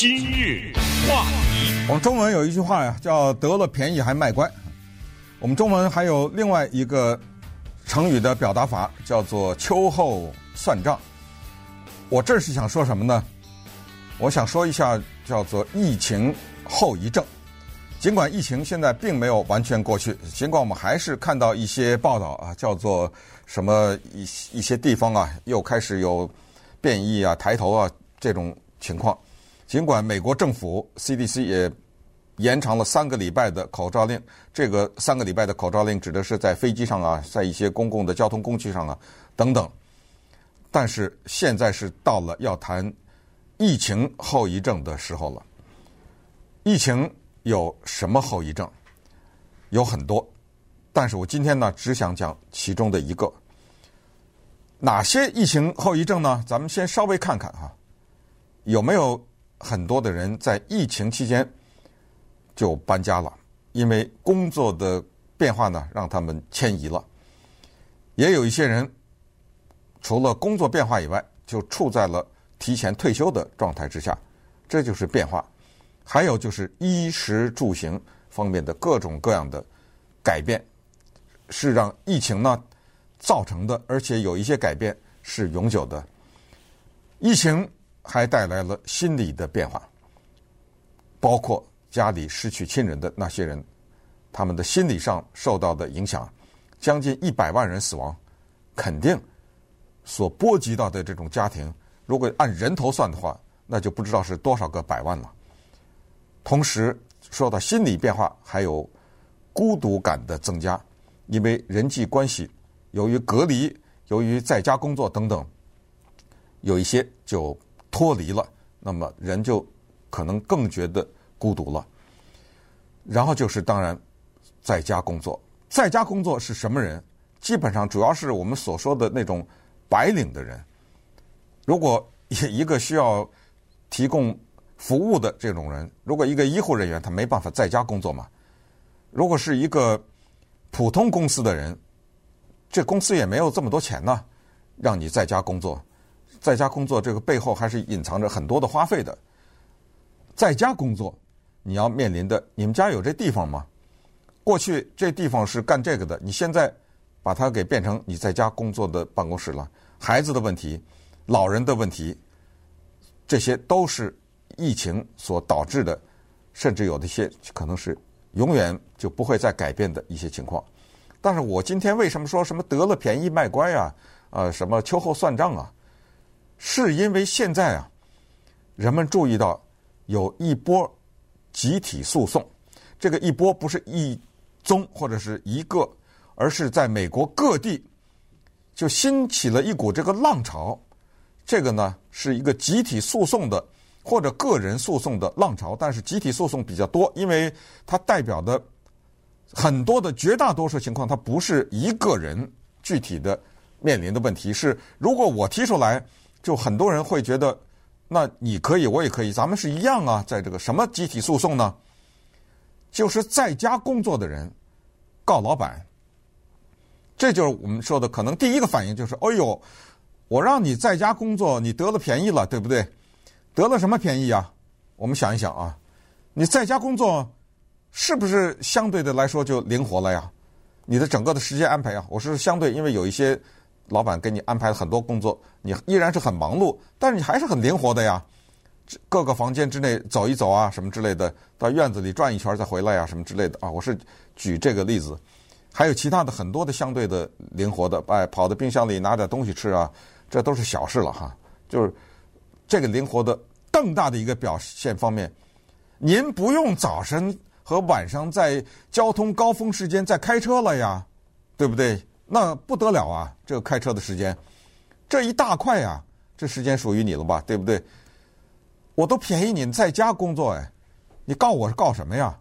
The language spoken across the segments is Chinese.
今日话题，我们中文有一句话呀，叫“得了便宜还卖乖”。我们中文还有另外一个成语的表达法，叫做“秋后算账”。我这是想说什么呢？我想说一下叫做“疫情后遗症”。尽管疫情现在并没有完全过去，尽管我们还是看到一些报道啊，叫做什么一一些地方啊又开始有变异啊、抬头啊这种情况。尽管美国政府 CDC 也延长了三个礼拜的口罩令，这个三个礼拜的口罩令指的是在飞机上啊，在一些公共的交通工具上啊等等。但是现在是到了要谈疫情后遗症的时候了。疫情有什么后遗症？有很多，但是我今天呢只想讲其中的一个。哪些疫情后遗症呢？咱们先稍微看看哈，有没有？很多的人在疫情期间就搬家了，因为工作的变化呢，让他们迁移了。也有一些人除了工作变化以外，就处在了提前退休的状态之下，这就是变化。还有就是衣食住行方面的各种各样的改变，是让疫情呢造成的，而且有一些改变是永久的。疫情。还带来了心理的变化，包括家里失去亲人的那些人，他们的心理上受到的影响，将近一百万人死亡，肯定所波及到的这种家庭，如果按人头算的话，那就不知道是多少个百万了。同时，说到心理变化，还有孤独感的增加，因为人际关系由于隔离、由于在家工作等等，有一些就。脱离了，那么人就可能更觉得孤独了。然后就是当然，在家工作，在家工作是什么人？基本上主要是我们所说的那种白领的人。如果一个需要提供服务的这种人，如果一个医护人员他没办法在家工作嘛？如果是一个普通公司的人，这公司也没有这么多钱呢，让你在家工作。在家工作这个背后还是隐藏着很多的花费的。在家工作，你要面临的，你们家有这地方吗？过去这地方是干这个的，你现在把它给变成你在家工作的办公室了。孩子的问题、老人的问题，这些都是疫情所导致的，甚至有的一些可能是永远就不会再改变的一些情况。但是我今天为什么说什么得了便宜卖乖啊？呃，什么秋后算账啊？是因为现在啊，人们注意到有一波集体诉讼，这个一波不是一宗或者是一个，而是在美国各地就兴起了一股这个浪潮。这个呢是一个集体诉讼的或者个人诉讼的浪潮，但是集体诉讼比较多，因为它代表的很多的绝大多数情况，它不是一个人具体的面临的问题，是如果我提出来。就很多人会觉得，那你可以，我也可以，咱们是一样啊。在这个什么集体诉讼呢？就是在家工作的人告老板，这就是我们说的，可能第一个反应就是：哎呦，我让你在家工作，你得了便宜了，对不对？得了什么便宜啊？我们想一想啊，你在家工作是不是相对的来说就灵活了呀？你的整个的时间安排啊，我是相对，因为有一些。老板给你安排了很多工作，你依然是很忙碌，但是你还是很灵活的呀。各个房间之内走一走啊，什么之类的，到院子里转一圈再回来啊，什么之类的啊。我是举这个例子，还有其他的很多的相对的灵活的，哎，跑到冰箱里拿点东西吃啊，这都是小事了哈。就是这个灵活的更大的一个表现方面，您不用早晨和晚上在交通高峰时间再开车了呀，对不对？那不得了啊！这个开车的时间，这一大块呀，这时间属于你了吧？对不对？我都便宜你在家工作哎，你告我是告什么呀？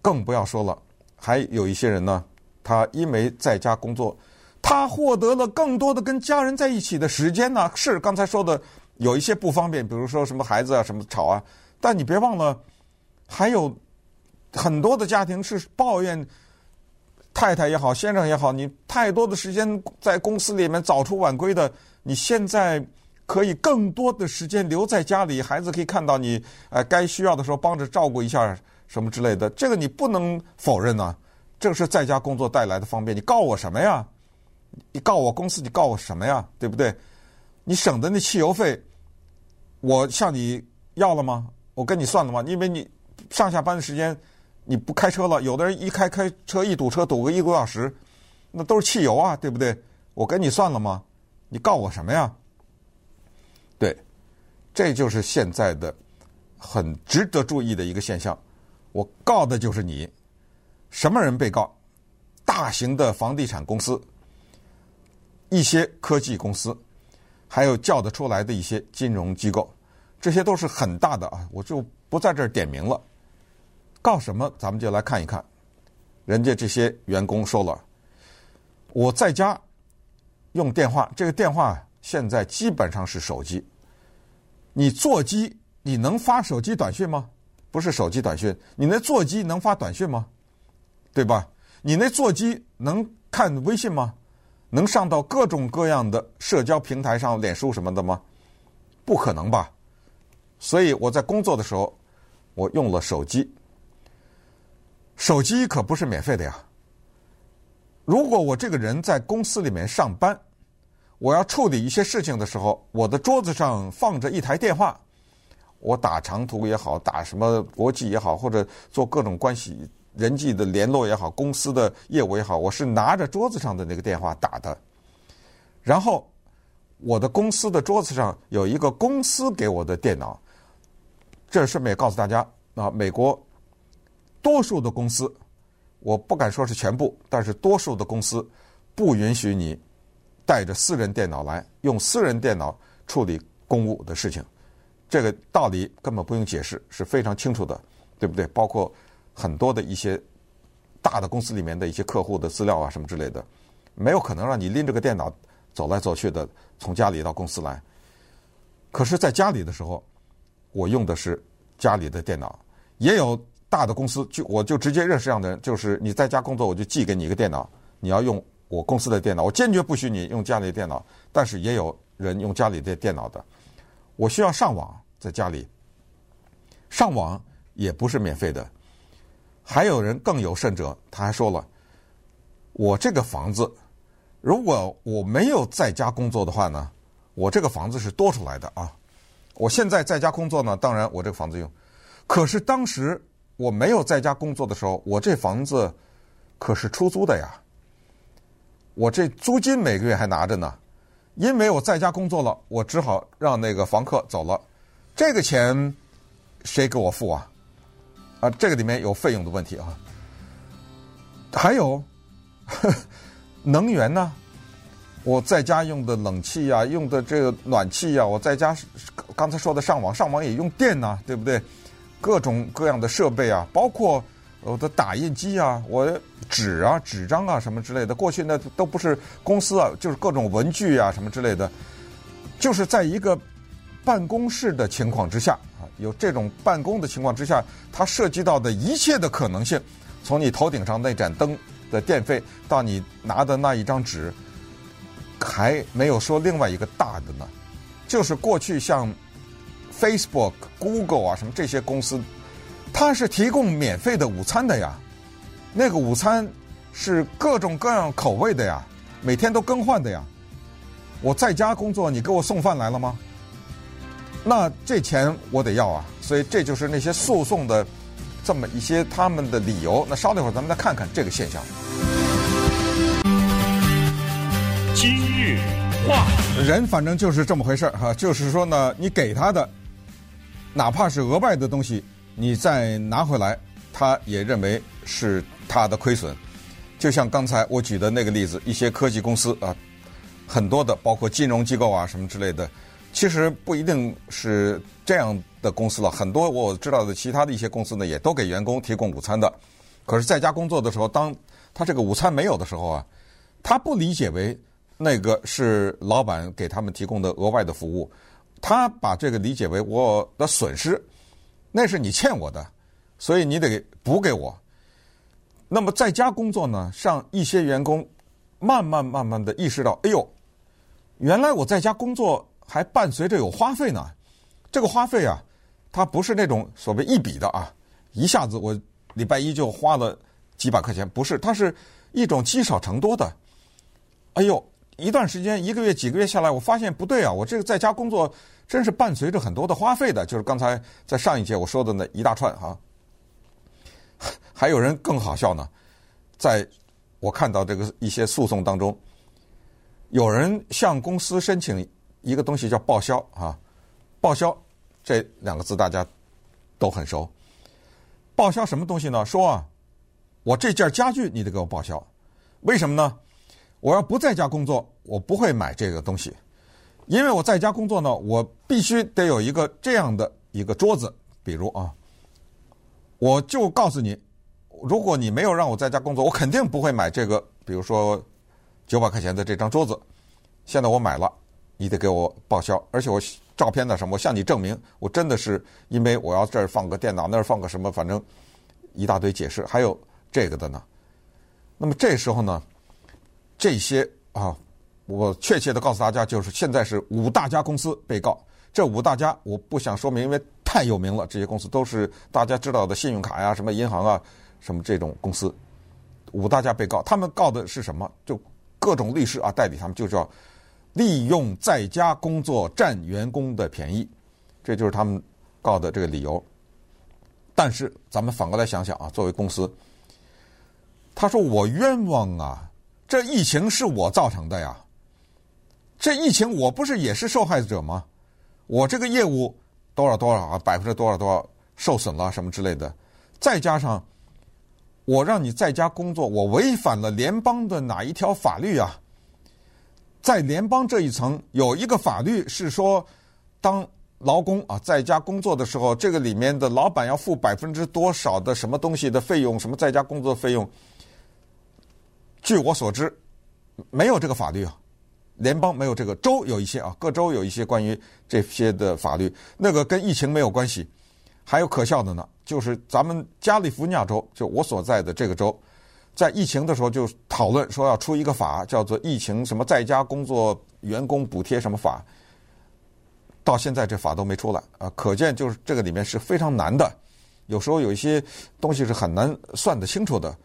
更不要说了，还有一些人呢，他因为在家工作，他获得了更多的跟家人在一起的时间呢。是刚才说的有一些不方便，比如说什么孩子啊什么吵啊，但你别忘了，还有很多的家庭是抱怨。太太也好，先生也好，你太多的时间在公司里面早出晚归的，你现在可以更多的时间留在家里，孩子可以看到你，呃，该需要的时候帮着照顾一下什么之类的，这个你不能否认呐。这个是在家工作带来的方便。你告我什么呀？你告我公司，你告我什么呀？对不对？你省的那汽油费，我向你要了吗？我跟你算了吗？因为你上下班的时间你不开车了，有的人一开开车一堵车堵个一个多小时，那都是汽油啊，对不对？我跟你算了吗？你告我什么呀？对，这就是现在的很值得注意的一个现象。我告的就是你，什么人被告？大型的房地产公司、一些科技公司，还有叫得出来的一些金融机构，这些都是很大的啊，我就不在这儿点名了。告什么？咱们就来看一看，人家这些员工说了，我在家用电话，这个电话。现在基本上是手机，你座机你能发手机短信吗？不是手机短信，你那座机能发短信吗？对吧？你那座机能看微信吗？能上到各种各样的社交平台上，脸书什么的吗？不可能吧？所以我在工作的时候，我用了手机。手机可不是免费的呀。如果我这个人在公司里面上班，我要处理一些事情的时候，我的桌子上放着一台电话，我打长途也好，打什么国际也好，或者做各种关系人际的联络也好，公司的业务也好，我是拿着桌子上的那个电话打的。然后我的公司的桌子上有一个公司给我的电脑。这顺便告诉大家啊，美国多数的公司，我不敢说是全部，但是多数的公司不允许你。带着私人电脑来，用私人电脑处理公务的事情，这个道理根本不用解释，是非常清楚的，对不对？包括很多的一些大的公司里面的一些客户的资料啊什么之类的，没有可能让你拎着个电脑走来走去的，从家里到公司来。可是，在家里的时候，我用的是家里的电脑，也有大的公司就我就直接认识这样的人，就是你在家工作，我就寄给你一个电脑，你要用。我公司的电脑，我坚决不许你用家里的电脑。但是也有人用家里的电脑的。我需要上网，在家里上网也不是免费的。还有人更有甚者，他还说了：“我这个房子，如果我没有在家工作的话呢，我这个房子是多出来的啊。我现在在家工作呢，当然我这个房子用。可是当时我没有在家工作的时候，我这房子可是出租的呀。”我这租金每个月还拿着呢，因为我在家工作了，我只好让那个房客走了。这个钱谁给我付啊？啊，这个里面有费用的问题啊。还有呵 能源呢？我在家用的冷气呀，用的这个暖气呀，我在家刚才说的上网，上网也用电呐，对不对？各种各样的设备啊，包括。我的打印机啊，我纸啊、纸张啊什么之类的，过去那都不是公司啊，就是各种文具啊什么之类的，就是在一个办公室的情况之下啊，有这种办公的情况之下，它涉及到的一切的可能性，从你头顶上那盏灯的电费，到你拿的那一张纸，还没有说另外一个大的呢，就是过去像 Facebook、Google 啊什么这些公司。它是提供免费的午餐的呀，那个午餐是各种各样口味的呀，每天都更换的呀。我在家工作，你给我送饭来了吗？那这钱我得要啊，所以这就是那些诉讼的这么一些他们的理由。那稍等一会儿，咱们再看看这个现象。今日话人反正就是这么回事儿哈，就是说呢，你给他的，哪怕是额外的东西。你再拿回来，他也认为是他的亏损。就像刚才我举的那个例子，一些科技公司啊，很多的包括金融机构啊什么之类的，其实不一定是这样的公司了。很多我知道的其他的一些公司呢，也都给员工提供午餐的。可是在家工作的时候，当他这个午餐没有的时候啊，他不理解为那个是老板给他们提供的额外的服务，他把这个理解为我的损失。那是你欠我的，所以你得补给我。那么在家工作呢，让一些员工慢慢慢慢的意识到，哎呦，原来我在家工作还伴随着有花费呢。这个花费啊，它不是那种所谓一笔的啊，一下子我礼拜一就花了几百块钱，不是，它是一种积少成多的。哎呦，一段时间，一个月、几个月下来，我发现不对啊，我这个在家工作真是伴随着很多的花费的，就是刚才在上一节我说的那一大串哈、还有人更好笑呢，在我看到这个一些诉讼当中。有人向公司申请一个东西叫报销啊，报销这两个字大家都很熟。报销什么东西呢？说啊，我这件家具你得给我报销，为什么呢？我要不在家工作，我不会买这个东西，因为我在家工作呢，我必须得有一个这样的一个桌子。比如啊，我就告诉你，如果你没有让我在家工作，我肯定不会买这个。比如说。九百块钱的这张桌子，现在我买了，你得给我报销，而且我照片的什么，我向你证明，我真的是因为我要这儿放个电脑，那儿放个什么，反正一大堆解释，还有这个的呢。那么这时候呢，这些啊，我确切的告诉大家，就是现在是五大家公司被告。这五大家我不想说明，因为太有名了，这些公司都是大家知道的信用卡呀、什么银行啊、什么这种公司。五大家被告，他们告的是什么？就各种律师啊，代理他们就叫利用在家工作占员工的便宜，这就是他们告的这个理由。但是咱们反过来想想啊，作为公司，他说我冤枉啊，这疫情是我造成的呀，这疫情我不是也是受害者吗？我这个业务多少多少啊，百分之多少多少受损了什么之类的，再加上。我让你在家工作，我违反了联邦的哪一条法律啊？在联邦这一层有一个法律是说，当劳工啊在家工作的时候，这个里面的老板要付百分之多少的什么东西的费用，什么在家工作费用？据我所知，没有这个法律啊，联邦没有这个，州有一些啊，各州有一些关于这些的法律，那个跟疫情没有关系。还有可笑的呢，就是咱们加利福尼亚州，就我所在的这个州，在疫情的时候就讨论说要出一个法，叫做疫情什么在家工作员工补贴什么法，到现在这法都没出来啊，可见就是这个里面是非常难的，有时候有一些东西是很难算得清楚的。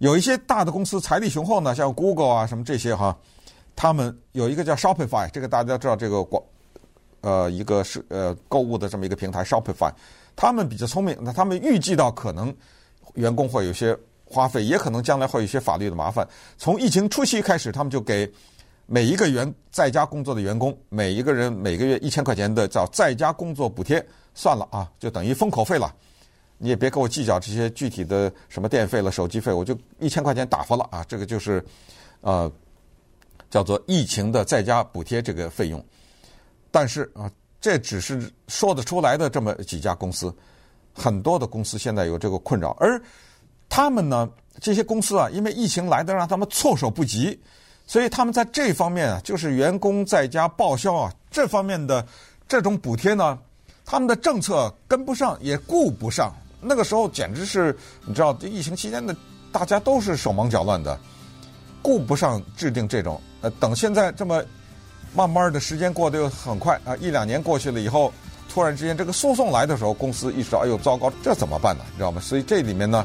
有一些大的公司财力雄厚呢，像 Google 啊什么这些哈，他们有一个叫 Shopify，这个大家知道这个广呃一个是呃购物的这么一个平台 Shopify。他们比较聪明，那他们预计到可能员工会有些花费，也可能将来会有一些法律的麻烦。从疫情初期开始，他们就给每一个员在家工作的员工，每一个人每个月一千块钱的叫在家工作补贴，算了啊，就等于封口费了。你也别跟我计较这些具体的什么电费了、手机费，我就一千块钱打发了啊。这个就是呃叫做疫情的在家补贴这个费用，但是啊。这只是说得出来的这么几家公司，很多的公司现在有这个困扰，而他们呢，这些公司啊，因为疫情来的让他们措手不及，所以他们在这方面啊，就是员工在家报销啊这方面的这种补贴呢，他们的政策跟不上，也顾不上。那个时候简直是，你知道，这疫情期间的大家都是手忙脚乱的，顾不上制定这种。呃，等现在这么。慢慢的时间过得又很快啊，一两年过去了以后，突然之间这个诉讼来的时候，公司意识到，哎呦，糟糕，这怎么办呢？你知道吗？所以这里面呢，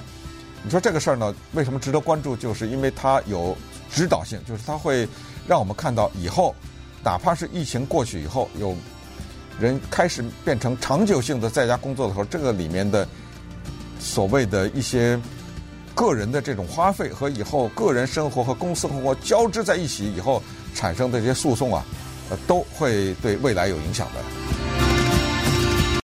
你说这个事儿呢，为什么值得关注？就是因为它有指导性，就是它会让我们看到以后，哪怕是疫情过去以后，有人开始变成长久性的在家工作的时候，这个里面的所谓的一些个人的这种花费和以后个人生活和公司生活交织在一起以后。产生的这些诉讼啊，呃，都会对未来有影响的。